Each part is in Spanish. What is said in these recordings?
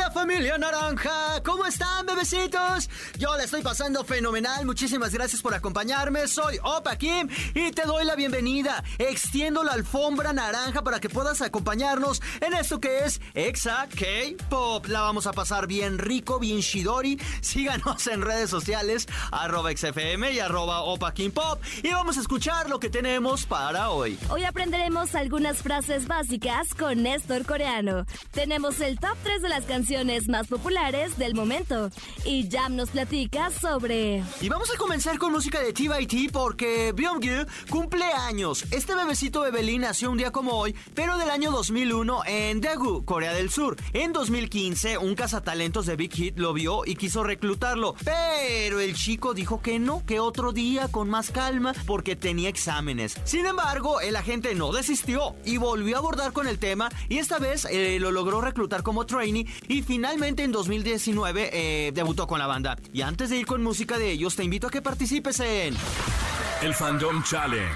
Hola, familia naranja, ¿cómo están bebecitos? Yo la estoy pasando fenomenal, muchísimas gracias por acompañarme, soy Opa Kim y te doy la bienvenida. Extiendo la alfombra naranja para que puedas acompañarnos en esto que es Exa K-Pop. La vamos a pasar bien rico, bien shidori. Síganos en redes sociales, arroba XFM y arroba Opa Kim Pop y vamos a escuchar lo que tenemos para hoy. Hoy aprenderemos algunas frases básicas con Néstor Coreano. Tenemos el top 3 de las canciones más populares del momento. Y Jam nos platica sobre... Y vamos a comenzar con música de TYT porque Byung-gyu cumple años. Este bebecito Bebelín nació un día como hoy, pero del año 2001 en Daegu, Corea del Sur. En 2015, un cazatalentos de Big Hit lo vio y quiso reclutarlo, pero el chico dijo que no, que otro día con más calma porque tenía exámenes. Sin embargo, el agente no desistió y volvió a abordar con el tema y esta vez eh, lo logró reclutar como trainer y finalmente en 2019 eh, debutó con la banda. Y antes de ir con música de ellos, te invito a que participes en... El Fandom Challenge.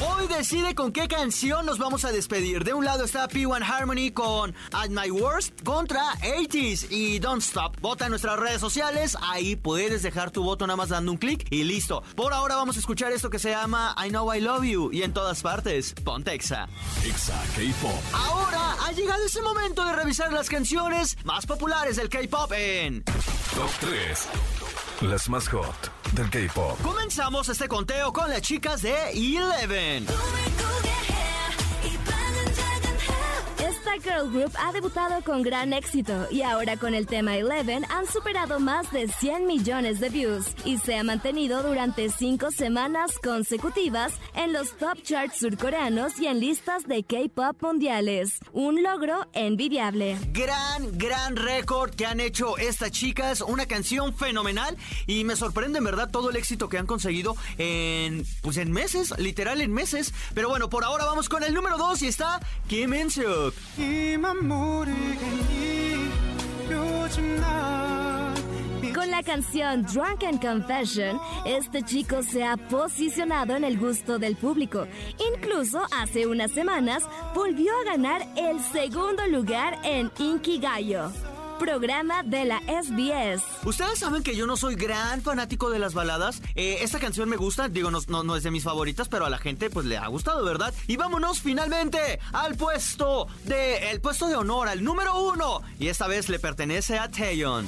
Hoy decide con qué canción nos vamos a despedir. De un lado está P1 Harmony con At My Worst contra 80s y Don't Stop. Vota en nuestras redes sociales. Ahí puedes dejar tu voto nada más dando un clic y listo. Por ahora vamos a escuchar esto que se llama I Know I Love You y en todas partes, ponte Exa. Exa K-Pop. Ahora ha llegado ese momento de revisar las canciones más populares del K-Pop en Top 3. Las más hot del K-Pop. Comenzamos este conteo con las chicas de Eleven. Girl group ha debutado con gran éxito y ahora con el tema Eleven han superado más de 100 millones de views y se ha mantenido durante cinco semanas consecutivas en los top charts surcoreanos y en listas de K-pop mundiales. Un logro envidiable. Gran, gran récord que han hecho estas chicas. Una canción fenomenal y me sorprende en verdad todo el éxito que han conseguido en, pues en meses, literal en meses. Pero bueno, por ahora vamos con el número 2 y está Kim In-suk. Con la canción Drunken Confession, este chico se ha posicionado en el gusto del público. Incluso hace unas semanas volvió a ganar el segundo lugar en Inkigayo programa de la SBS. Ustedes saben que yo no soy gran fanático de las baladas. Eh, esta canción me gusta, digo, no, no, no, es de mis favoritas, pero a la gente pues le ha gustado, ¿verdad? Y vámonos finalmente al puesto de el puesto de honor, al número uno. Y esta vez le pertenece a Taeyeon.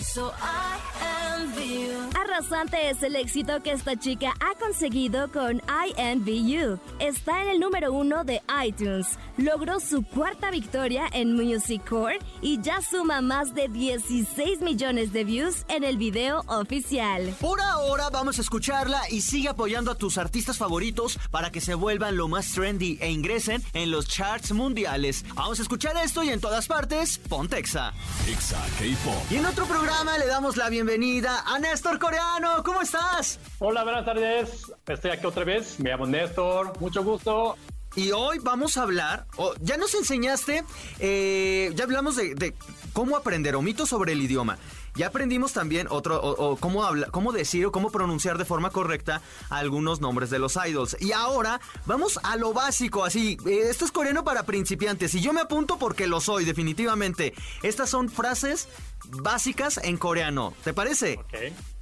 Arrasante es el éxito que esta chica ha conseguido con I Envy You. Está en el número uno de iTunes. Logró su cuarta victoria en Music Core y ya suma más de 16 millones de views en el video oficial. Por ahora vamos a escucharla y sigue apoyando a tus artistas favoritos para que se vuelvan lo más trendy e ingresen en los charts mundiales. Vamos a escuchar esto y en todas partes, Pontexa. Exa K-Pop. Y en otro programa le damos la bienvenida a Néstor Coreano. ¿Cómo estás? Hola, buenas tardes. Estoy aquí otra vez. Me llamo Néstor. Mucho gusto. Y hoy vamos a hablar, oh, ya nos enseñaste, eh, ya hablamos de, de, cómo aprender o mitos sobre el idioma. Ya aprendimos también otro, o, o cómo, habla, cómo decir o cómo pronunciar de forma correcta algunos nombres de los idols. Y ahora vamos a lo básico, así, eh, esto es coreano para principiantes y yo me apunto porque lo soy, definitivamente. Estas son frases básicas en coreano, ¿te parece? Ok,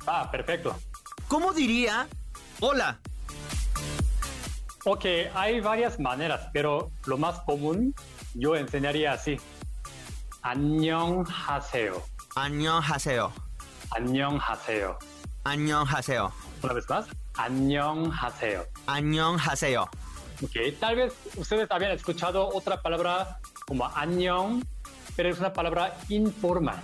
ah, perfecto. ¿Cómo diría hola? Ok, hay varias maneras, pero lo más común yo enseñaría así. 안녕하세요. 안녕하세요. 안녕하세요. 안녕하세요. Una vez más. 안녕하세요. 안녕하세요. Ok, tal vez ustedes habían escuchado otra palabra como 안녕, pero es una palabra informal.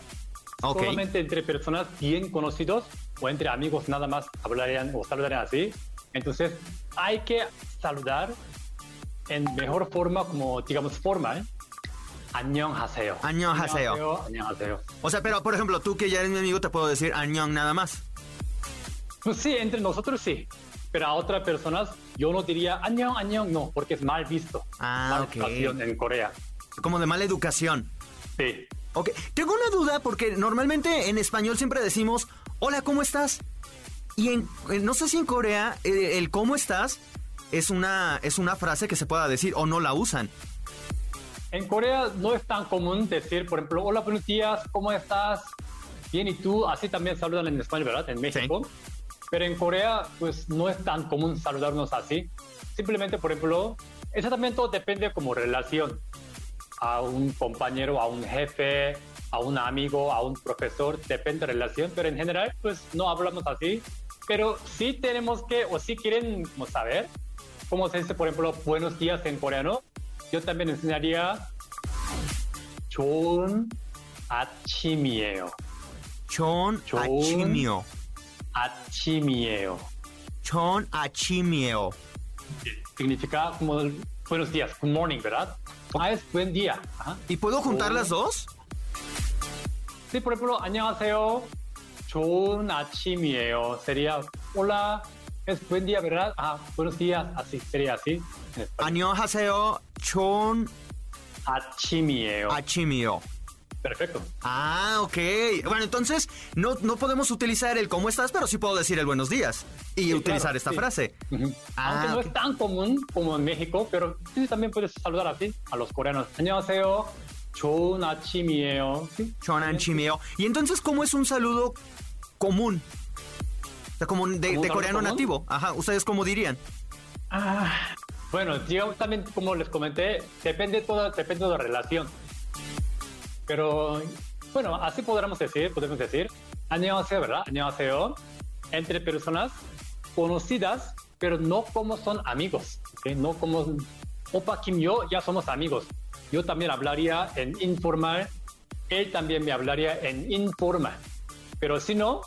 Ok. Solamente entre personas bien conocidos o entre amigos nada más hablarían o saludarían así. Entonces, hay que saludar en mejor forma, como digamos forma, ¿eh? Añón haseo. Añón haseo. O sea, pero por ejemplo, tú que ya eres mi amigo, te puedo decir añón nada más. Pues sí, entre nosotros sí. Pero a otras personas yo no diría añón, añón, no, porque es mal visto. Ah, mal educación en Corea. Como de mala educación. Sí. Ok, tengo una duda porque normalmente en español siempre decimos, hola, ¿cómo estás? Y en, no sé si en Corea eh, el cómo estás es una, es una frase que se pueda decir o no la usan. En Corea no es tan común decir, por ejemplo, hola, buenos días, ¿cómo estás? Bien, ¿y tú? Así también saludan en español, ¿verdad? En México. Pero en Corea, pues no es tan común saludarnos así. Simplemente, por ejemplo, eso también todo depende como relación a un compañero, a un jefe, a un amigo, a un profesor, depende de relación, pero en general, pues no hablamos así Pero sí tenemos que, o sí quieren como saber cómo se dice, por ejemplo, buenos días en coreano, yo también enseñaría 좋은 아침이에요. Chon Chon. achimio. 아침이에요. Chon achimio. Significa como buenos días, good morning, ¿verdad? Ah, es buen día. Ajá. ¿Y puedo juntar Oh. las dos? Sí, por ejemplo, 안녕하세요. 좋은 아침이에요. Sería, hola, es buen día, ¿verdad? Ah, buenos días. Así, sería así. en español. 안녕하세요. Chon 아침이에요. achimio. Perfecto. Ah, ok. Bueno, entonces no, no podemos utilizar el cómo estás, pero sí puedo decir el buenos días y Sí, utilizar claro, esta sí. frase. Ujú. Ah, Aunque no ok. es tan común como en México, pero sí también puedes saludar así a los coreanos. 안녕하세요. 좋은 아침이에요. Sí. Chon achimio. Y entonces, ¿cómo es un saludo común? O sea, como de, ¿Como un de saludo coreano común? nativo. Ajá, ¿ustedes cómo dirían? Bueno, digamos también, como les comenté, depende todo, depende de la relación. Pero, bueno, así podríamos decir, podemos decir, 안녕하세요, ¿verdad? 안녕하세요. Entre personas conocidas, pero no como son amigos, ¿ok? No como Opa Kim yo ya somos amigos. Yo también hablaría en informal, él también me hablaría en informal. Pero si no,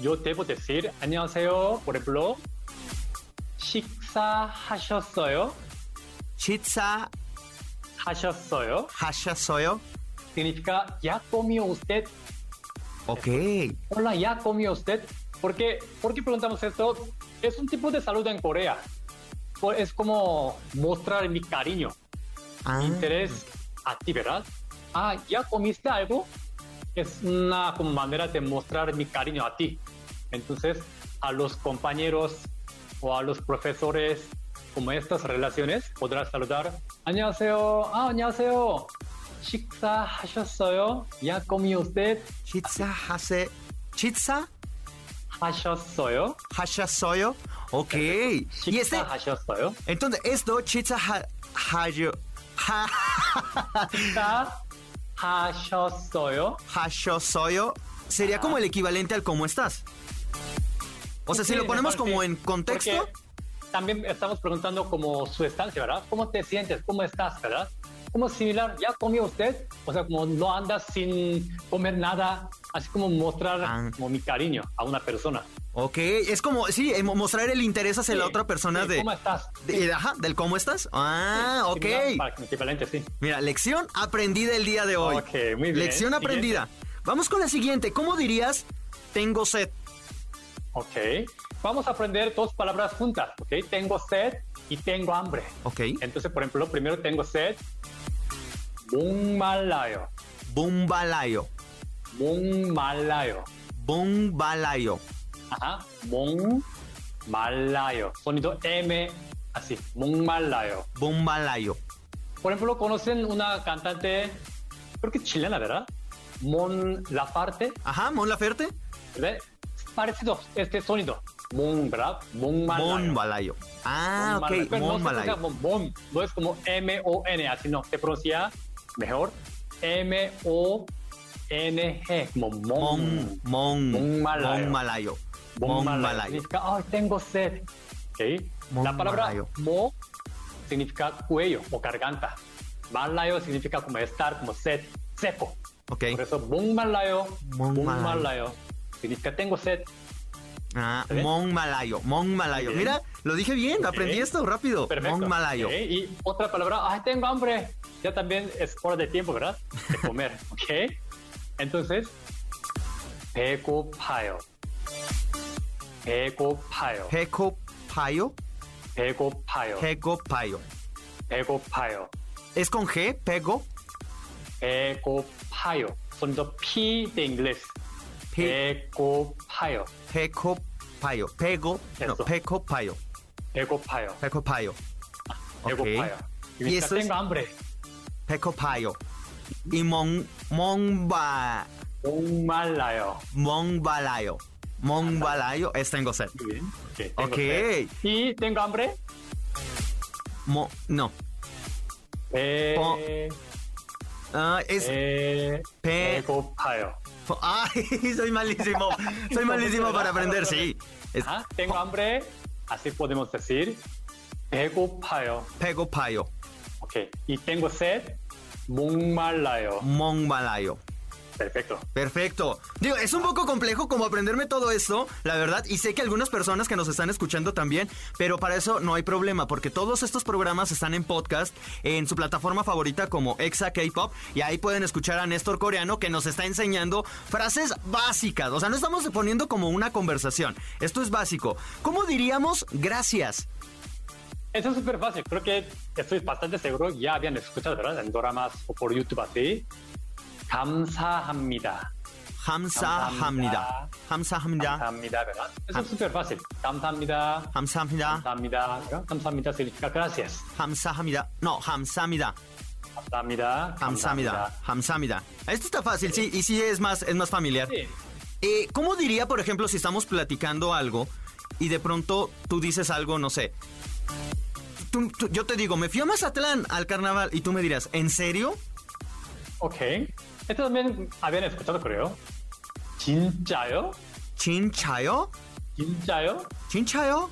yo debo decir 안녕하세요, por ejemplo, 식사하셨어요? Chitza 하셨어요? hashasoyo. Significa ya comió usted. Ok. Hola, ya comió usted. ¿Por qué, ¿Por qué preguntamos esto? Es un tipo de salud en Corea. Pues Es como mostrar mi cariño, Ah, interés a ti, ¿verdad? Ah, ¿ya comiste algo? Es una como manera de mostrar mi cariño a ti. Entonces, a los compañeros o a los profesores, como estas relaciones, podrás saludar. 안녕하세요. Ah, 안녕하세요. 식사하셨어요? ¿Ya comió usted? Chitza hase. Chitza 하셨어요? hashasoyo. Ok. Y este. 식사하셨어요? Entonces, esto, chitza ha, hayo. Ha, 식사하셨어요? hashosoyo sería como el equivalente al cómo estás. O sea, si Sí, lo me ponemos parece. como en contexto. Porque también estamos preguntando como su estancia, ¿verdad? ¿Cómo te sientes? ¿Cómo estás, verdad? Como similar, ¿ya comió usted? O sea, como no andas sin comer nada, así como mostrar Ah. como mi cariño a una persona. Ok, es como, sí, eh, mostrar el interés hacia la otra persona de... ¿Cómo estás? Ajá, del cómo estás. Ah, sí, ok. Mira, equivalente, sí. Mira, lección aprendida el día de hoy. Ok, muy bien. Lección aprendida. Vamos con la siguiente. ¿Cómo dirías tengo sed? Ok. Vamos a aprender dos palabras juntas, ok. Tengo sed y tengo hambre. Ok. Entonces, por ejemplo, primero tengo sed. Bumbalayo. Bumbalayo. Bumbalayo. Bumbalayo. Ajá, Mon Malayo. Sonido M, así, Mon Malayo. Mon Malayo. Por ejemplo, conocen una cantante, creo que chilena, ¿verdad? Mon Lafarte. Ajá, Mon Laferte. ¿Ve? Parecido este sonido. Mon, ¿verdad? Mon Malayo. Mon Malayo. Ah, mon ok, Pero Mon no Malayo. Mon, no es como M-O-N, así no, se pronuncia mejor. M-O-N-G, como Mon. Mon, Mon, mon malayo. malayo. Monmalayo. Monmalayo. Significa, ay, tengo sed. ¿Ok? La palabra Monmalayo. mo significa cuello o garganta. Malayo significa como estar, como sed, seco. Ok. Por eso, monmalayo, Monmalayo. monmalayo, significa tengo sed. Ah, ¿Está bien? Monmalayo. Monmalayo. Muy bien. Mira, lo dije bien. Ok. Aprendí esto rápido. Perfecto. Monmalayo. Ok, Y otra palabra, ay, tengo hambre. Ya también es hora de tiempo, ¿verdad? De comer, ¿ok? Entonces, 배고파요. 배고파요. 배고파요. 배고파요. 배고파요. 배고파요. ¿Es con G? ¿Pego? 배고파요. Son P de inglés. 배고파요. 배고파요. 배고. No. 배고파요. 배고파요. 배고파요. 배고파요. Y Significa eso es- tengo hambre. 배고파요. Y mon, monba, 목말라요. monbalayo. Monbalayo es tengo sed. Muy bien. Ok. tengo Ok. sed. ¿Y tengo hambre? Mo, no. 배, Po- Ah, es 배, pe- 배고파요. Ay, soy malísimo. Soy malísimo para aprender, sí. Es Ah, tengo hambre. Así podemos decir. 배고파요. 배고파요. Ok. Y tengo sed. 목말라요. monbalayo. Perfecto. Perfecto. Digo, es un poco complejo como aprenderme todo esto, la verdad, y sé que algunas personas que nos están escuchando también, pero para eso no hay problema, porque todos estos programas están en podcast, en su plataforma favorita como Exa K-Pop, y ahí pueden escuchar a Néstor Coreano que nos está enseñando frases básicas. O sea, no estamos poniendo como una conversación. Esto es básico. ¿Cómo diríamos gracias? Eso es súper fácil. Creo que estoy bastante seguro. Ya habían escuchado, ¿verdad? En doramas o por YouTube así. 감사합니다. 감사합니다. 감사합니다. 감사합니다, ¿verdad? Eso es súper fácil. 감사합니다. 감사합니다. 감사합니다. ¿verdad? 감사합니다 significa gracias. 감사합니다. No, 감사합니다. 감사합니다. 감사합니다. 감사합니다. Esto está fácil, sí, y sí es más, es más familiar. Sí. Eh, ¿Cómo diría, por ejemplo, si estamos platicando algo y de pronto tú dices algo, no sé? Tú- tú- yo te digo, me fui a Mazatlán al carnaval y tú me dirás, ¿en serio? Ok. Esto también habían escuchado, creo. ¿Chinchayo? ¿Chinchayo? ¿Chinchayo? ¿Chinchayo?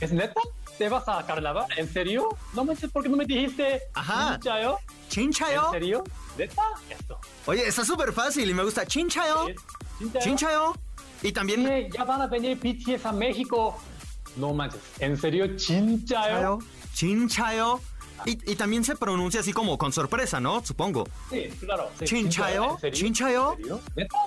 ¿Es neta? ¿Te vas a carnaval? ¿En serio? No manches, ¿por qué no me dijiste Ajá. chinchayo? ¿Chinchayo? ¿En serio? ¿Neta? Esto. Oye, está súper fácil y me gusta. ¿Chinchayo? ¿Chinchayo? ¿Chinchayo? Y también... Ya van a venir BTS a México. No manches, ¿en serio? ¿Chinchayo? ¿Chinchayo? Y, y también se pronuncia así como con sorpresa, ¿no? Supongo. Sí, claro. sí. ¿진짜요? ¿En serio? ¿진짜요? ¿En serio? ¿Neta?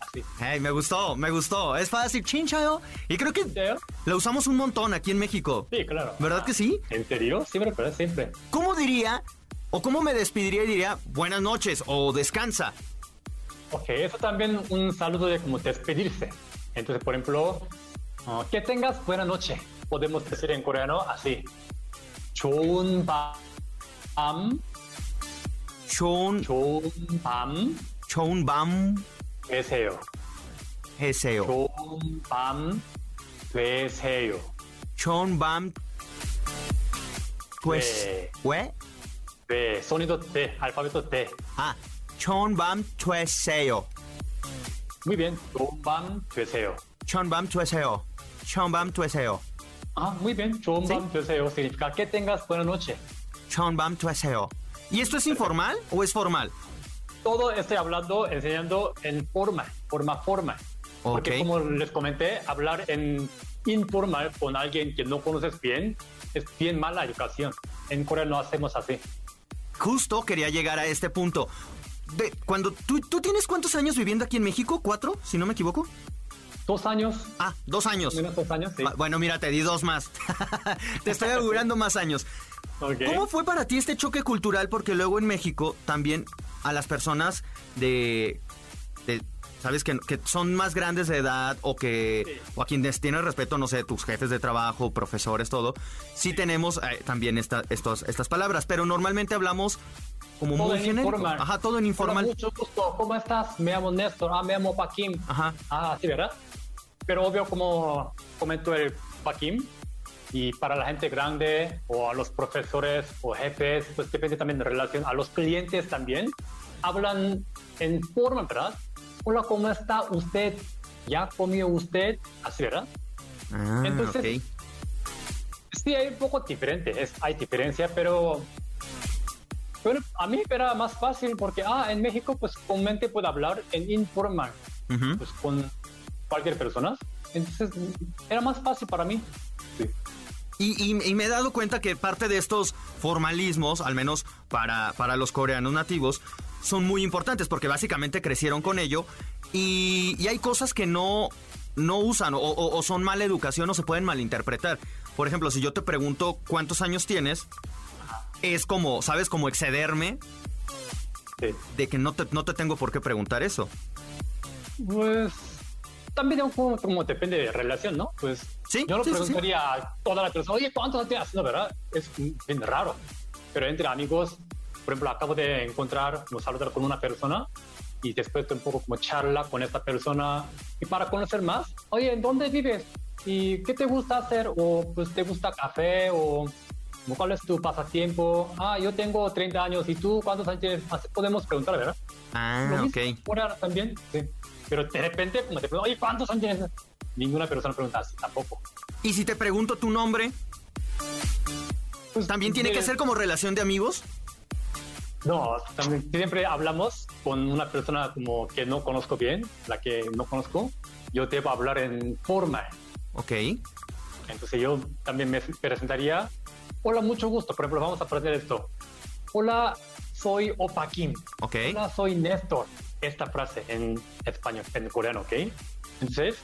Así. Hey, me gustó, me gustó. Es fácil, ¿chinchayo? Y creo que ¿Cinchayo? la usamos un montón aquí en México. Sí, claro. ¿Verdad Ah, que sí? ¿En serio? Siempre, pero siempre. ¿Cómo diría o cómo me despediría y diría buenas noches o descansa? Ok, eso también un saludo de como despedirse. Entonces, por ejemplo, uh, que tengas buena noche. Podemos decir en coreano así. 좋은 밤, 좋은, 좋은 밤 좋은 밤 되세요. 되세요. 좋은 밤 되세요. 좋은 밤 네. ¿Qué? 네, sonido D, alfabeto D. Ah, 좋은 밤 되세요. Muy bien, 좋은 밤 되세요. 좋은 밤 되세요. 좋은 밤 되세요. Ah, muy bien, 좋은. 밤 되세요 significa que tengas buena noche. ¿Y esto es informal o es formal? Todo estoy hablando, enseñando en forma, forma, forma. Porque como les comenté, hablar en informal con alguien que no conoces bien es bien mala educación. En Corea no hacemos así. Justo quería llegar a este punto. De, cuando ¿tú, tú tienes cuántos años viviendo aquí en México, cuatro, si no me equivoco. Dos años. Ah, dos años. Menos dos años. Bueno, mira, te di dos más. te estoy augurando más años. ¿Cómo fue para ti este choque cultural? Porque luego en México también a las personas de... de- ¿Sabes? Que, que son más grandes de edad o que... Sí. O a quienes tienen respeto, no sé, tus jefes de trabajo, profesores, todo. Sí, tenemos eh, también esta, estos, estas palabras, pero normalmente hablamos como Todo muy genérico. informal. Ajá, todo en Hola, informal. mucho gusto. ¿Cómo estás? Me llamo Néstor. Ah, me llamo Paquim. Ajá. Ah, sí, ¿verdad? Pero obvio, como comentó el Paquim, y para la gente grande o a los profesores o jefes, pues depende también de relación. A los clientes también hablan en forma, ¿verdad? Hola, ¿cómo está usted? ¿Ya comió usted? Así, ¿verdad? Ah, Entonces-. Sí, hay un poco diferente, es, hay diferencia, pero bueno, a mí era más fácil porque, ah, en México, pues comúnmente puedo hablar en informal, pues con cualquier persona. Entonces, era más fácil para mí. Y, y- y me he dado cuenta que parte de estos formalismos, al menos para, para los coreanos nativos, son muy importantes porque básicamente crecieron con ello y, y hay cosas que no, no usan o, o- o son mala educación o se pueden malinterpretar. por ejemplo, si yo te pregunto cuántos años tienes, es como, ¿sabes? Como excederme Sí. de que no te, no te tengo por qué preguntar eso. Pues también poco como depende de relación, ¿no? Pues Sí, yo lo sí, sí, sí. preguntaría a toda la persona, oye, ¿cuántos tienes? No, ¿verdad? Es bien raro. Pero entre amigos, por ejemplo, acabo de encontrar, como saludar con una persona y después de un poco como charla con esta persona y para conocer más, oye, ¿en dónde vives? ¿Y qué te gusta hacer? O pues te gusta café o como, cuál es tu pasatiempo? Ah, yo tengo 30 años y tú cuántos años tienes? Así podemos preguntar, ¿verdad? Lo Ah, mismo, ok. por ahora también, sí. Pero de repente, como te pregunto, oye, ¿cuántos años tienes? Ninguna persona pregunta así, tampoco. Y si te pregunto tu nombre, Pues, ¿también tiene que mire, ser como relación de amigos? No, también siempre hablamos con una persona como que no conozco bien, la que no conozco. Yo debo hablar en forma. Ok. Entonces yo también me presentaría. Hola, mucho gusto. Por ejemplo, vamos a aprender esto. Hola, soy Opa Kim. Ok. Hola, soy Néstor. Esta frase en español, en coreano, ¿ok? Entonces,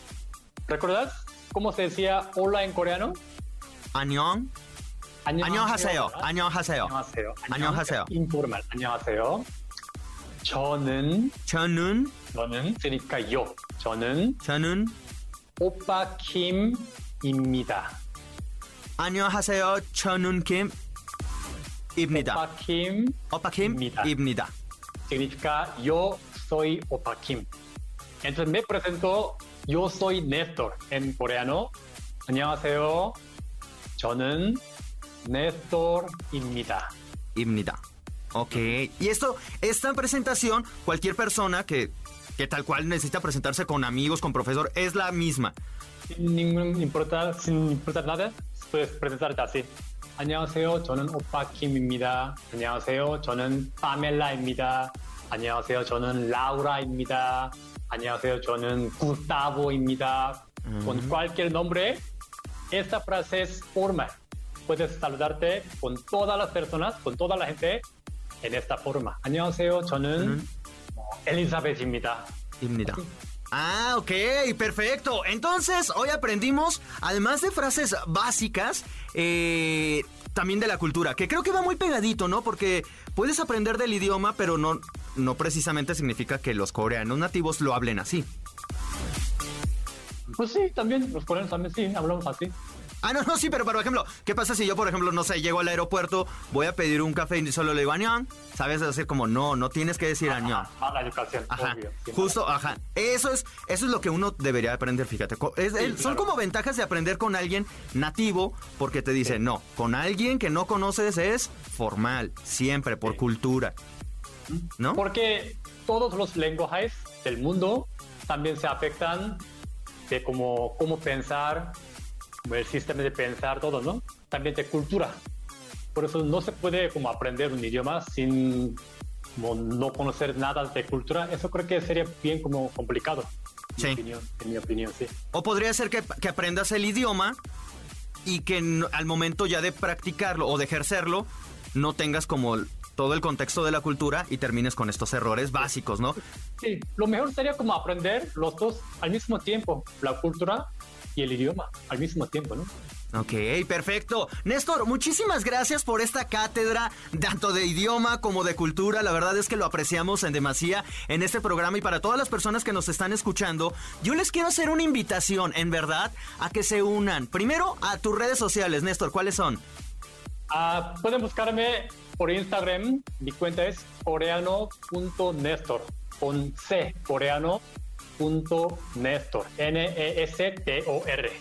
¿recuerdas cómo se decía hola en coreano? Añón. 안녕하세요. 안녕하세요. 안녕하세요. 안녕하세요. informal. 안녕하세요. 저는 저는 저는 significa yo. 저는 저는 오빠 김입니다. 안녕하세요. 저는 김입니다. 오빠 김 오빠 입니다. 김입니다. significa yo soy Opa Kim. Entonces me presento, yo soy Néstor en coreano. 안녕하세요. 저는 Néstor입니다. 입니다. Ok. Y esto, esta presentación, cualquier persona que, que tal cual necesita presentarse con amigos, con profesor, es la misma. Sin ningún importar, sin importar nada, puedes presentarte así. 안녕하세요. 저는 오빠 김입니다. 안녕하세요. 저는 파멜라입니다. 안녕하세요. 저는 라우라입니다. 안녕하세요. 저는 구스타보입니다. Con cualquier nombre, esta frase es formal. Puedes saludarte con todas las personas, con toda la gente en esta forma. 안녕하세요. 저는 엘리자베트입니다. 입니다. Ah, ok, perfecto. Entonces, hoy aprendimos, además de frases básicas, eh, también de la cultura, que creo que va muy pegadito, ¿no? Porque puedes aprender del idioma, pero no, no precisamente significa que los coreanos nativos lo hablen así. Pues sí, también, los coreanos también sí, hablamos así. Ah, no, no, sí, pero por ejemplo, ¿qué pasa si yo, por ejemplo, no sé, llego al aeropuerto, voy a pedir un café y solo le digo añón? ¿Sabes? Decir como, no, no tienes que decir añón. Mala educación, Ajá, obvio. justo, ajá. Eso es, eso es lo que uno debería aprender, fíjate. El- Son como ventajas de aprender con alguien nativo, porque te dice, no, con alguien que no conoces es formal, siempre, por Sí. cultura. ¿No? Porque todos los lenguajes del mundo también se afectan de cómo, cómo pensar, como el sistema de pensar, todo, ¿no? También de cultura. Por eso no se puede como aprender un idioma sin como no conocer nada de cultura. Eso creo que sería bien como complicado. Sí. mi opinión, en mi opinión, sí. O podría ser que, que aprendas el idioma y que no- al momento ya de practicarlo o de ejercerlo, no tengas como todo el contexto de la cultura y termines con estos errores básicos, ¿no? Sí, lo mejor sería como aprender los dos al mismo tiempo, la cultura y el idioma al mismo tiempo, ¿no? Ok, perfecto. Néstor, muchísimas gracias por esta cátedra, tanto de idioma como de cultura. La verdad es que lo apreciamos en demasía en este programa y para todas las personas que nos están escuchando, yo les quiero hacer una invitación, en verdad, a que se unan. Primero, a tus redes sociales, Néstor, ¿cuáles son? Ah, pueden buscarme por Instagram. Mi cuenta es coreano.nestor con C, coreano.nestor. N-E-S-T-O-R.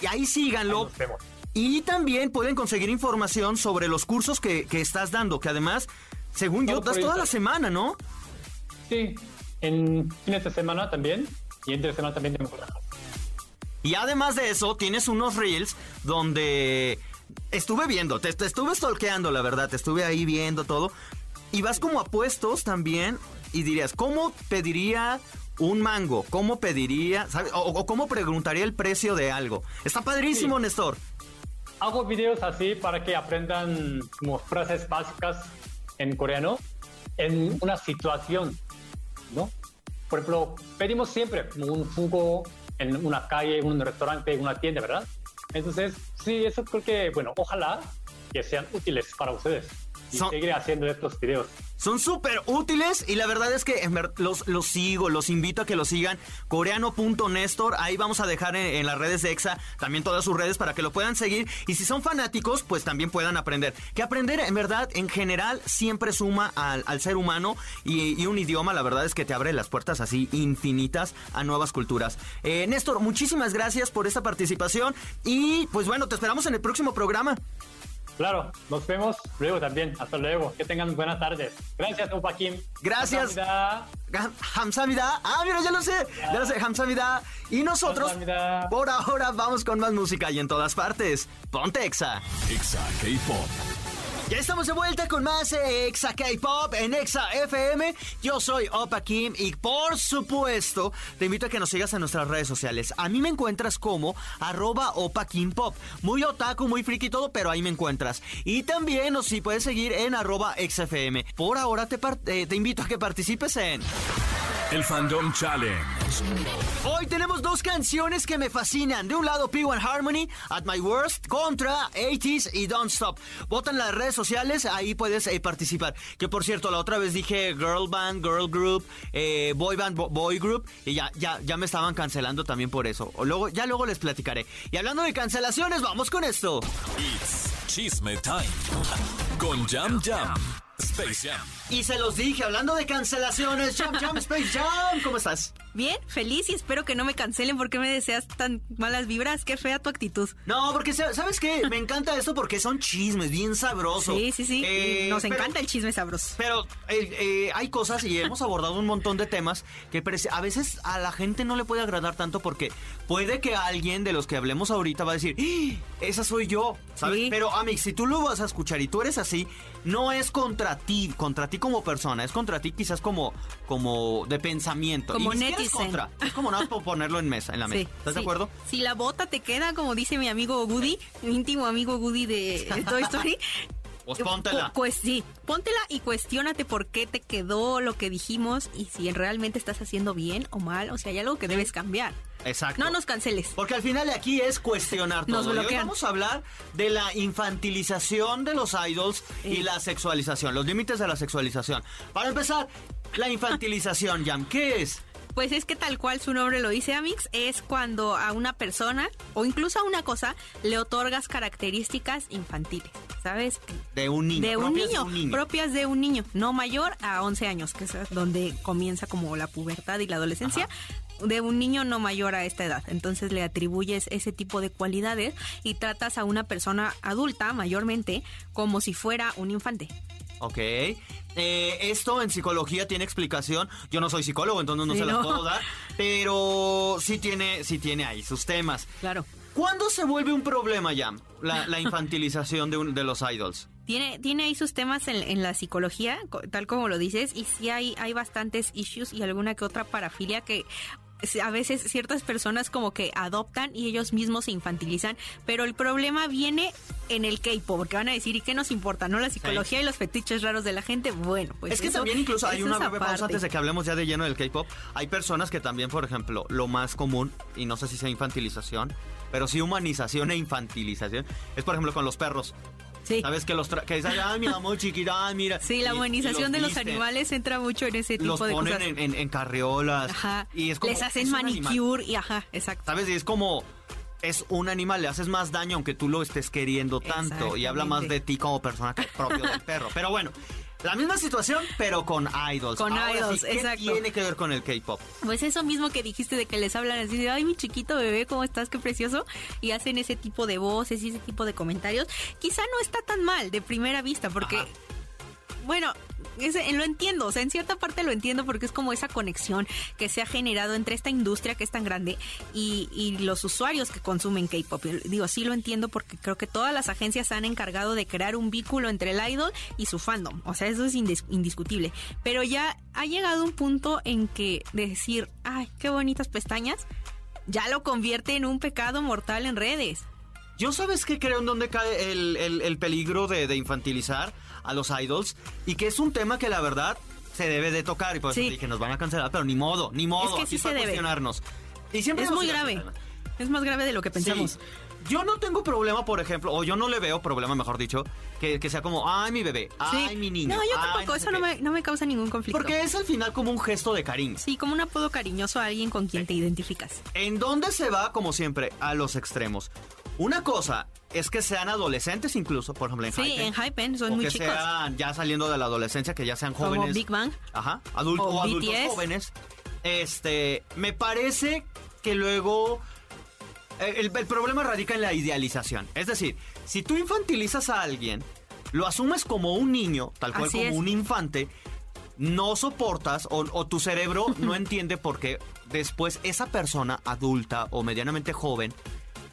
Y ahí Ahí síganlo. Nos vemos. Y también pueden conseguir información sobre los cursos que, que estás dando, que además, según yo, Todo das toda la semana, ¿no? Sí, en fines de semana también. Y entre semana también clases. Y además de eso, tienes unos reels donde estuve viendo, te, te estuve stalkeando, la verdad, te estuve ahí viendo todo. Y vas como a puestos también y dirías, ¿cómo pediría un mango? ¿Cómo pediría. O, o cómo preguntaría el precio de algo? Está padrísimo, Sí. Néstor. Hago videos así para que aprendan como frases básicas en coreano en una situación, ¿no? Por ejemplo, pedimos siempre como un jugo en una calle, en un restaurante, en una tienda, ¿verdad? Entonces, Sí, eso creo que, bueno, ojalá que sean útiles para ustedes y Son- seguir haciendo estos videos. Son súper útiles y la verdad es que los, los sigo, los invito a que los sigan. Coreano.nestor, ahí vamos a dejar en, en las redes de EXA también todas sus redes para que lo puedan seguir. Y si son fanáticos, pues también puedan aprender. Que aprender en verdad, en general, siempre suma al, al ser humano y, y un idioma, la verdad es que te abre las puertas así infinitas a nuevas culturas. Eh, Néstor, muchísimas gracias por esta participación y pues bueno, te esperamos en el próximo programa. Claro, nos vemos luego también. Hasta luego. Que tengan buenas tardes. Gracias, Upakim. Gracias. Hamza Hamsamida. Ah, mira, ya lo sé. Ya, lo sé, Hamza Hamsamida. Y nosotros, por ahora, vamos con más música y en todas partes. Ponte Exa. Exa K-Pop. Ya estamos de vuelta con más eh, Exa K-Pop en Exa FM. Yo soy Opa Kim y por supuesto te invito a que nos sigas en nuestras redes sociales. A mí me encuentras como arroba Opa Kim Pop. Muy otaku, muy friki y todo, pero ahí me encuentras. Y también nos sí puedes seguir en arroba XFM. Por ahora te, eh, te invito a que participes en... El Fandom Challenge. Hoy tenemos dos canciones que me fascinan. De un lado, P1 Harmony, At My Worst, contra 80s y Don't Stop. Vota en las redes sociales, ahí puedes eh, participar. Que por cierto, la otra vez dije Girl Band, Girl Group, eh, Boy Band, bo- Boy Group, y ya, ya, ya me estaban cancelando también por eso. O luego, ya luego les platicaré. Y hablando de cancelaciones, vamos con esto. It's Chisme Time. Con Jam Jam. Space Jam. Y se los dije, hablando de cancelaciones, Jam Jam Space Jam, ¿cómo estás? Bien, feliz y espero que no me cancelen porque me deseas tan malas vibras. Qué fea tu actitud. No, porque sa- ¿sabes qué? Me encanta esto porque son chismes, bien sabrosos. Sí, sí, sí. Eh, Nos pero- encanta el chisme sabroso. Pero eh, eh, hay cosas y hemos abordado un montón de temas que a veces a la gente no le puede agradar tanto porque puede que alguien de los que hablemos ahorita va a decir, "¡Ah! esa soy yo, ¿sabes? Sí. Pero Amix, si tú lo vas a escuchar y tú eres así, no es contra ti, contra ti como persona, es contra ti quizás como, como de pensamiento. Como y ni siquiera es netizen. contra, es como nada por ponerlo en mesa, en la mesa. Sí, ¿Estás de acuerdo? Si la bota te queda, como dice mi amigo Woody, mi íntimo amigo Woody de Toy Story. Pues póntela. Pues sí, póntela y cuestiónate por qué te quedó lo que dijimos y si realmente estás haciendo bien o mal. O sea, hay algo que debes cambiar. Exacto. No nos canceles. Porque al final de aquí es cuestionar Nos todo. Y hoy bloquean. vamos a hablar de la infantilización de los idols y la sexualización, los límites de la sexualización. Para empezar, la infantilización, Jam, ¿qué es? Pues es que tal cual su nombre lo dice, Amix, es cuando a una persona o incluso a una cosa le otorgas características infantiles, ¿sabes? De un niño. De un propias niño, de un niño. propias de un niño, no mayor a 11 años, que es donde comienza como la pubertad y la adolescencia. De un niño no mayor a esta edad. Entonces le atribuyes ese tipo de cualidades y tratas a una persona adulta, mayormente, como si fuera un infante. Ok. Eh, esto en psicología tiene explicación. Yo no soy psicólogo, entonces no Sí, se las no. puedo dar. Pero sí tiene, sí tiene ahí sus temas. Claro. ¿Cuándo se vuelve un problema, Jam? La, la infantilización de, un- de los idols. Tiene, tiene ahí sus temas en, en la psicología, co- tal como lo dices, y sí hay, hay bastantes issues y alguna que otra parafilia que a veces ciertas personas como que adoptan y ellos mismos se infantilizan, pero el problema viene en el K-pop, porque van a decir, ¿y qué nos importa? ¿No? La psicología y los fetiches raros de la gente, bueno, pues es que eso- también incluso hay una breve pausa antes de que hablemos ya de lleno del K-pop. Hay personas que también, por ejemplo, lo más común, y no sé si sea infantilización, pero sí humanización e infantilización, es por ejemplo con los perros. Sí. ¿Sabes? Que los tra- que dicen, ay, mira, muy chiquita, ay, mira. Sí, la humanización de los visten, animales entra mucho en ese tipo Los de ponen cosas. en, en- en carriolas. Ajá. Y es como, Les hacen manicure y ajá, exacto. ¿Sabes? Y es como. Es un animal, le haces más daño aunque tú lo estés queriendo tanto. Y habla más de ti como persona que propio del perro. Pero bueno, la misma situación, pero con idols. Con Ahora sí, idols, ¿qué exacto. tiene que ver con el K-pop? Pues eso mismo que dijiste de que les hablan así de, ay, mi chiquito bebé, ¿cómo estás? Qué precioso. Y hacen ese tipo de voces y ese tipo de comentarios. Quizá no está tan mal de primera vista, porque, Ajá. Bueno, ese- lo entiendo, o sea, en cierta parte lo entiendo porque es como esa conexión que se ha generado entre esta industria que es tan grande y, los usuarios que consumen K-pop. Digo, sí lo entiendo porque creo que todas las agencias se han encargado de crear un vínculo entre el idol y su fandom. O sea, eso es indis- indiscutible. Pero ya ha llegado un punto en que decir, ay, qué bonitas pestañas, ya lo convierte en un pecado mortal en redes. Yo sabes que creo en dónde cae el, el- el peligro de infantilizar a los idols y que es un tema que la verdad se debe de tocar y por eso Sí. dije nos van a cancelar, pero ni modo, ni modo, que aquí sí para se debe. cuestionarnos. Y siempre Es muy grave. Es más grave de lo que pensamos. Sí. Yo no tengo problema, por ejemplo, o yo no le veo problema, mejor dicho, que, que sea como, ay, mi bebé, ay, mi niño. No, yo tampoco, eso no qué". me, no me causa ningún conflicto. Porque es al final como un gesto de cariño. Sí, como un apodo cariñoso a alguien con quien te identificas. ¿En dónde se va, como siempre, a los extremos? Una cosa es que sean adolescentes incluso, por ejemplo, en Sí, Hypen, en Hypen son o muy que chicos. sean ya saliendo de la adolescencia, que ya sean Como jóvenes. Big Bang. Ajá, adultos O o, adultos BTS. jóvenes. Este, me parece que luego el, el problema radica en la idealización. Es decir, si tú infantilizas a alguien, lo asumes como un niño, tal cual Así como es. un infante, no soportas o, o tu cerebro no entiende por qué después esa persona adulta o medianamente joven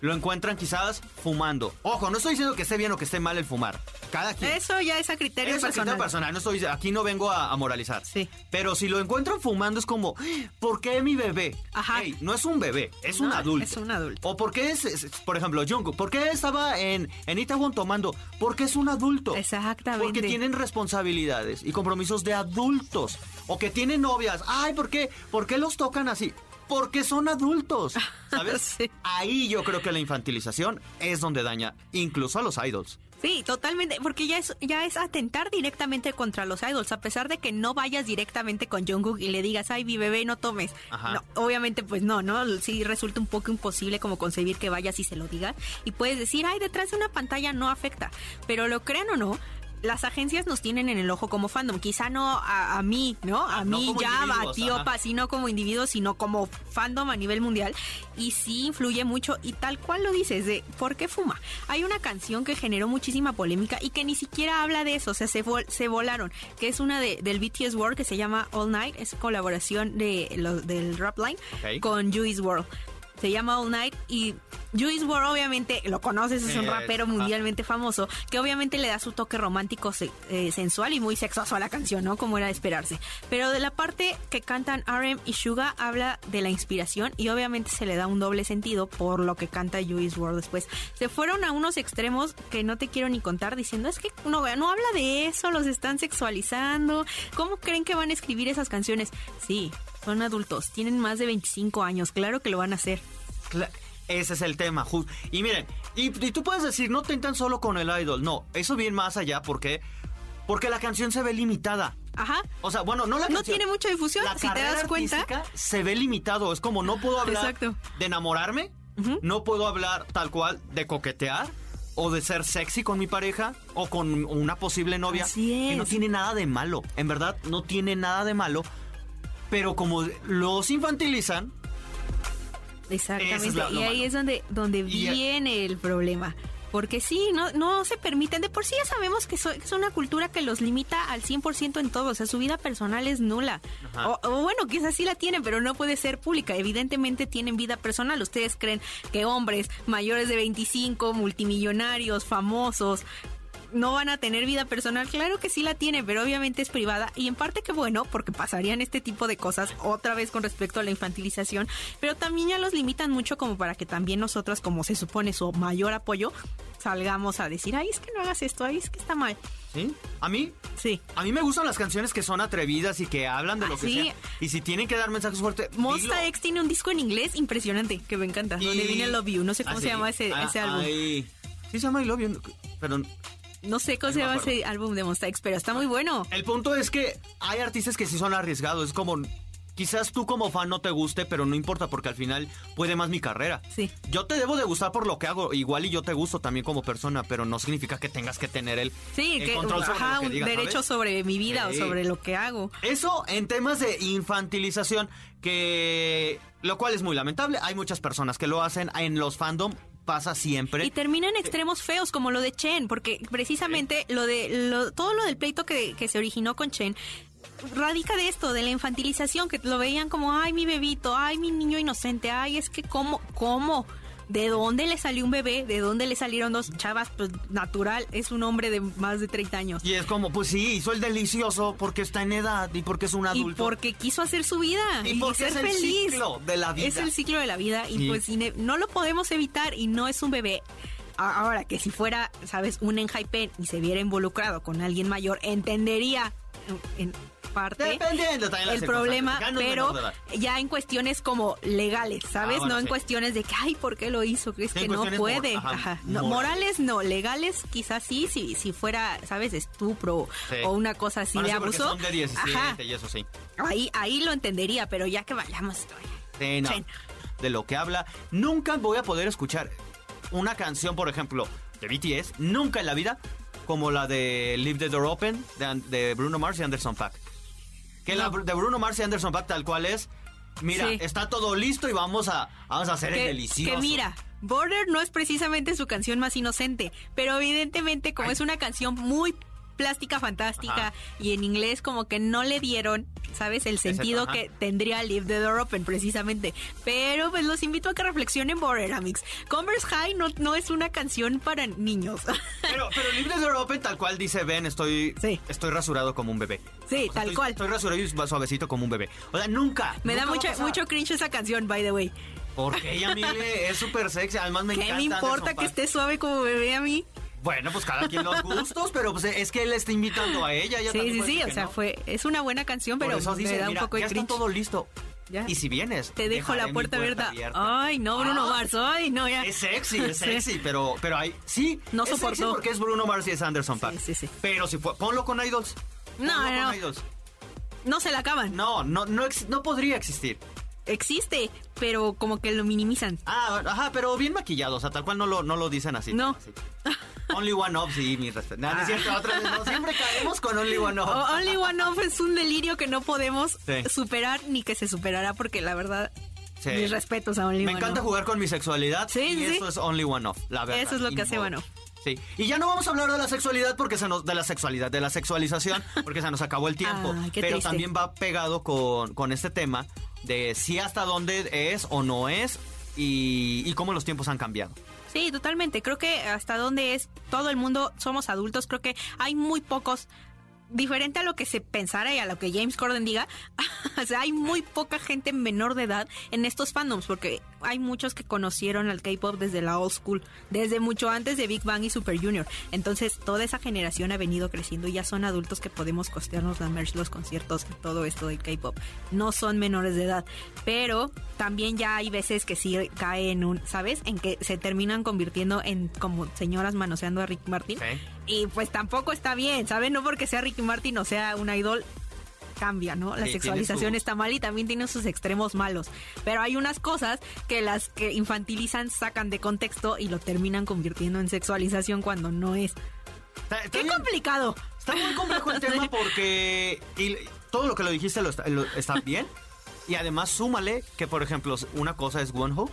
lo encuentran quizás fumando. Ojo, no estoy diciendo que esté bien o que esté mal el fumar. Cada quien. Eso ya es a criterio Eso es personal. criterio personal, no estoy, aquí no vengo a, a moralizar. Sí. Pero si lo encuentran fumando es como, ¿por qué mi bebé? Ajá. No es un bebé, es un adulto. es un adulto. O por qué es, es- por ejemplo, Jungkook, ¿por qué estaba en, en Itaewon tomando? Porque es un adulto. Exactamente. Porque tienen responsabilidades y compromisos de adultos. O que tienen novias. Ay, ¿por qué? ¿Por qué los tocan así? Porque son adultos. ¿Sabes? Sí. Ahí yo creo que la infantilización es donde daña incluso a los idols. Sí, totalmente, porque ya es ya es atentar directamente contra los idols, a pesar de que no vayas directamente con Jungkook y le digas, "Ay, mi bebé, no tomes." Ajá. No, obviamente pues no, no, sí resulta un poco imposible como concebir que vayas y se lo digas y puedes decir, "Ay, detrás de una pantalla no afecta." Pero lo crean o no, las agencias nos tienen en el ojo como fandom, quizá no a, a mí, ¿no? A No mí ya, a individuos, ti, ajá. Opa, sí, no como individuo, sino como fandom a nivel mundial. Y sí influye mucho. Y tal cual lo dices, de ¿por qué fuma? Hay una canción que generó muchísima polémica y que ni siquiera habla de eso. O sea, se, vol- se volaron. Que es una de, del BTS World que se llama All Night. Es colaboración de del Rap Line con Juice World. Se llama All Night y Juice WRLD obviamente lo conoces, es un rapero mundialmente famoso que obviamente le da su toque romántico, eh, sensual y muy sexoso a la canción, ¿no? Como era de esperarse. Pero de la parte que cantan RM y Suga habla de la inspiración y obviamente se le da un doble sentido por lo que canta Juice WRLD después. Se fueron a unos extremos que no te quiero ni contar diciendo es que no, no habla de eso, los están sexualizando. ¿Cómo creen que van a escribir esas canciones? Sí, son adultos, tienen más de 25 años, claro que lo van a hacer. Cla- Ese es el tema. Y miren, y, y tú puedes decir, no tentan solo con el idol. No, eso viene más allá porque, porque la canción se ve limitada. Ajá. O sea, bueno, no la No canción, tiene mucha difusión, la si te das cuenta. Se ve limitado. Es como no puedo hablar Exacto. de enamorarme, no puedo hablar tal cual de coquetear. O de ser sexy con mi pareja o con una posible novia. Así Que no tiene nada de malo. En verdad, no tiene nada de malo. Pero como los infantilizan, Exactamente. Es y ahí malo. es donde, donde viene el problema. Porque sí, no, no se permiten. De por sí ya sabemos que, so- que es una cultura que los limita al 100% en todo. O sea, su vida personal es nula. O, o bueno, quizás sí la tienen, pero no puede ser pública. Evidentemente tienen vida personal. ¿Ustedes creen que hombres mayores de 25, multimillonarios, famosos, no van a tener vida personal. Claro que sí la tienen, pero obviamente es privada. Y en parte que bueno, porque pasarían este tipo de cosas otra vez con respecto a la infantilización. Pero también ya los limitan mucho como para que también nosotras, como se supone su mayor apoyo, salgamos a decir, ay, es que no hagas esto, ay, es que está mal. ¿sí? A mí Sí. A mí me gustan las canciones que son atrevidas y que hablan de lo Ah, que sí. sea. Y si tienen que dar mensajes fuertes, Monsta dilo. X tiene un disco en inglés impresionante, que me encanta, donde Y- viene Love You. No sé cómo Ah, se sí. llama ese, Ah, ese álbum. ay. Sí se llama I Love You, pero No sé cómo se llama ese álbum de Monsta X, pero está muy bueno. el punto es que hay artistas que sí son arriesgados. Es como, quizás tú como fan no te guste, pero no importa porque al final puede más mi carrera. Sí. Yo te debo de gustar por lo que hago. Igual y yo te gusto también como persona, pero no significa que tengas que tener el, Sí, el que control sobre ajá, lo que un derecho ¿sabes? sobre mi vida Sí. o sobre lo que hago. Eso en temas de infantilización, que lo cual es muy lamentable. Hay muchas personas que lo hacen en los fandom, pasa siempre. Y termina en extremos feos como lo de Chen, porque precisamente lo de lo- todo lo del pleito que, que se originó con Chen radica de esto, de la infantilización, que lo veían como, ay, mi bebito, ay, mi niño inocente, ay, es que cómo, cómo, ¿de dónde le salió un bebé? ¿De dónde le salieron dos chavas? Pues natural, es un hombre de más de 30 años. Y es como, pues sí, hizo el delicioso porque está en edad y porque es un Y adulto. porque quiso hacer su vida Y y, porque ser es el feliz. ciclo de la vida. Es el ciclo de la vida y Sí. pues no lo podemos evitar y no es un bebé. Ahora que si fuera, sabes, un enhypen y se viera involucrado con alguien mayor, entendería en- en- parte. Dependiendo también las el problema, pero ya en cuestiones como legales, ¿sabes? Ah, bueno, no en sí. cuestiones de que, ay, ¿por qué lo hizo? ¿Crees Sí, que no puede? mor- ajá, Ajá. No, morales. morales no, legales quizás sí, si, si fuera, ¿sabes? Estupro o una cosa así Bueno, de abuso. son de 17 Ajá. y eso sí. Ahí, ahí lo entendería, pero ya que vayamos. No. Sí. De lo que habla, nunca voy a poder escuchar una canción, por ejemplo, de BTS, nunca en la vida, como la de Leave the Door Open de, de Bruno Mars y Anderson Paak. Que la de Bruno Mars y Anderson Paak tal cual es, mira, Sí. está todo listo y vamos a, vamos a hacer el delicioso. que mira, Border no es precisamente su canción más inocente, pero evidentemente como Ay. es una canción muy plástica, fantástica Ajá. y en inglés como que no le dieron, ¿sabes? El sentido que tendría Leave the Door Open precisamente. Pero pues los invito a que reflexionen Border, Amix. Converse High no, no es una canción para niños. Pero, pero Leave the Door Open tal cual dice Ben, estoy, Sí. estoy rasurado como un bebé. Sí, O sea, tal estoy- cual. Estoy rasurado y suavecito como un bebé. O sea, nunca. Me da nunca mucho, mucho cringe esa canción, by the way. Porque ella, mire, es súper sexy. Además, me ¿Qué encanta. me importa que esté suave como bebé a mí? Bueno, pues cada quien los gustos, pero pues es que él está invitando a ella. ella Sí, sí, sí, o sea, no. fue, es una buena canción, pero me dice, da un mira, poco de ya está cringe. todo listo. Ya. Y si vienes, Te dejo la mi puerta abierta. Ay, no, Bruno Ah, Mars. Ay, no, ya. Es sexy, es Sí. sexy, pero, pero hay, sí, No es sexy porque es Bruno Mars y es Anderson Paak. sí, sí. Pero si fue, ponlo con Idols. No, Ponlo no, con no. Idols. No se la acaban. No, no, no, no podría existir. Existe, pero como que lo minimizan. Ah, ajá, pero bien maquillado, o sea, tal cual no lo, no lo dicen así. No. Así. Only One Up, sí, mi respeto. No, no es cierto, otra vez, no, siempre caemos con Only One Up. O- Only One Off es un delirio que no podemos Sí. superar ni que se superará porque la verdad, Sí. mis respetos a Only Me One encanta Off. jugar con mi sexualidad Sí, y sí, eso es Only One Off, la verdad. Eso es lo que hace. One Off. Sí, y ya no vamos a hablar de la sexualidad porque se nos de la sexualidad, de la sexualización, porque se nos acabó el tiempo, qué pero triste. también va pegado con, con este tema de si hasta dónde es o no es y, y cómo los tiempos han cambiado. Sí, totalmente. Creo que hasta donde es todo el mundo somos adultos, creo que hay muy pocos diferente a lo que se pensara y a lo que James Corden diga, o sea, hay muy poca gente menor de edad en estos fandoms, porque hay muchos que conocieron al K-pop desde la old school, desde mucho antes de Big Bang y Super Junior. Entonces, toda esa generación ha venido creciendo y ya son adultos que podemos costearnos la merch, los conciertos todo esto del K-pop. No son menores de edad, pero también ya hay veces que sí cae en un, ¿sabes? En que se terminan convirtiendo en como señoras manoseando a Rick Martin. Y pues tampoco está bien, ¿saben? No porque sea Ricky Martin o sea un idol cambia, ¿no? La Sí, sexualización su- está mal y también tiene sus extremos malos. Pero hay unas cosas que las que infantilizan sacan de contexto y lo terminan convirtiendo en sexualización cuando no es. Está, está ¡Qué bien- complicado! está muy complejo el tema porque y todo lo que lo dijiste lo está, lo- está bien y además súmale que por ejemplo una cosa es Wonho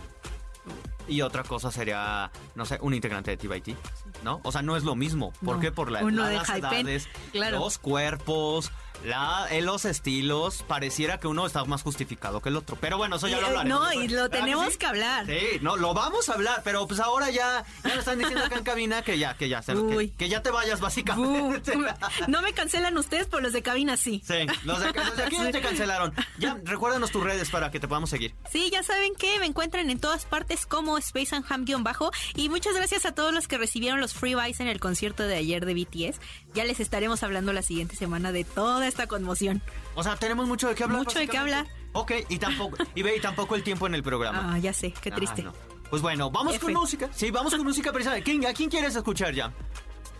y otra cosa sería no sé un integrante de TBT, ¿no? O sea no es lo mismo. ¿Por No. qué? Por la, la- de las edades, claro. los cuerpos, la, eh, los estilos. Pareciera que uno está más justificado que el otro. Pero bueno, eso ya lo Y, eh, hablaremos. no, y lo ¿Verdad tenemos sí? que hablar. Sí, no, lo vamos a hablar, pero pues ahora ya, ya me están diciendo acá en cabina que ya, que ya, que, que ya te vayas básicamente. no me cancelan ustedes, pero los de cabina sí. Sí, los de, los de aquí te cancelaron. Ya, recuérdanos tus redes para que te podamos seguir. Sí, ya saben que me encuentran en todas partes como Space and Ham-bajo. Y muchas gracias a todos los que recibieron los free buys en el concierto de ayer de BTS. Ya les estaremos hablando la siguiente semana de toda esta conmoción. O sea, tenemos mucho de qué hablar. Mucho de qué básicamente. Ok, y tampoco, y ve, y tampoco el tiempo en el programa. Ah, ya sé, qué Ah, triste. no. Pues bueno, vamos F. con música. Sí, vamos con música precisamente. ¿Quién, ¿A quién quieres escuchar ya?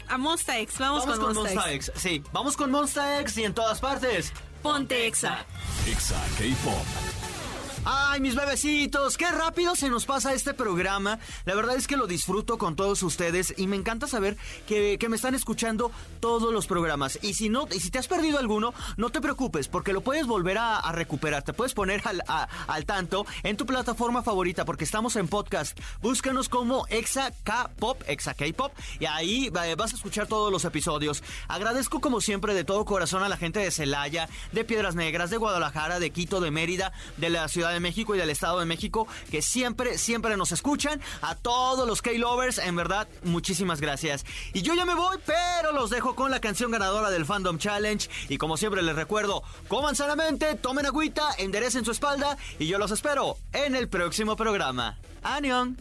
A Monsta X, vamos, con, Monsta X. X. Sí, vamos con Monsta X y en todas partes. Ponte Exa. Exa K-Pop. Ay, mis bebecitos, qué rápido se nos pasa este programa. La verdad es que lo disfruto con todos ustedes y me encanta saber que, que me están escuchando todos los programas. Y si no, y si te has perdido alguno, no te preocupes, porque lo puedes volver a, recuperar. Te puedes poner al, a- al tanto en tu plataforma favorita, porque estamos en podcast. Búscanos como Exa K-Pop, Exa K-Pop, y ahí eh, vas a escuchar todos los episodios. Agradezco como siempre de todo corazón a la gente de Celaya, de Piedras Negras, de Guadalajara, de Quito, de Mérida, de la De México y del Estado de México, que siempre, siempre nos escuchan. A todos los K-Lovers, en verdad, muchísimas gracias. Y yo ya me voy, pero los dejo con la canción ganadora del Fandom Challenge. Y como siempre les recuerdo, coman sanamente, tomen agüita, enderecen su espalda y yo los espero en el próximo programa. ¡Anion!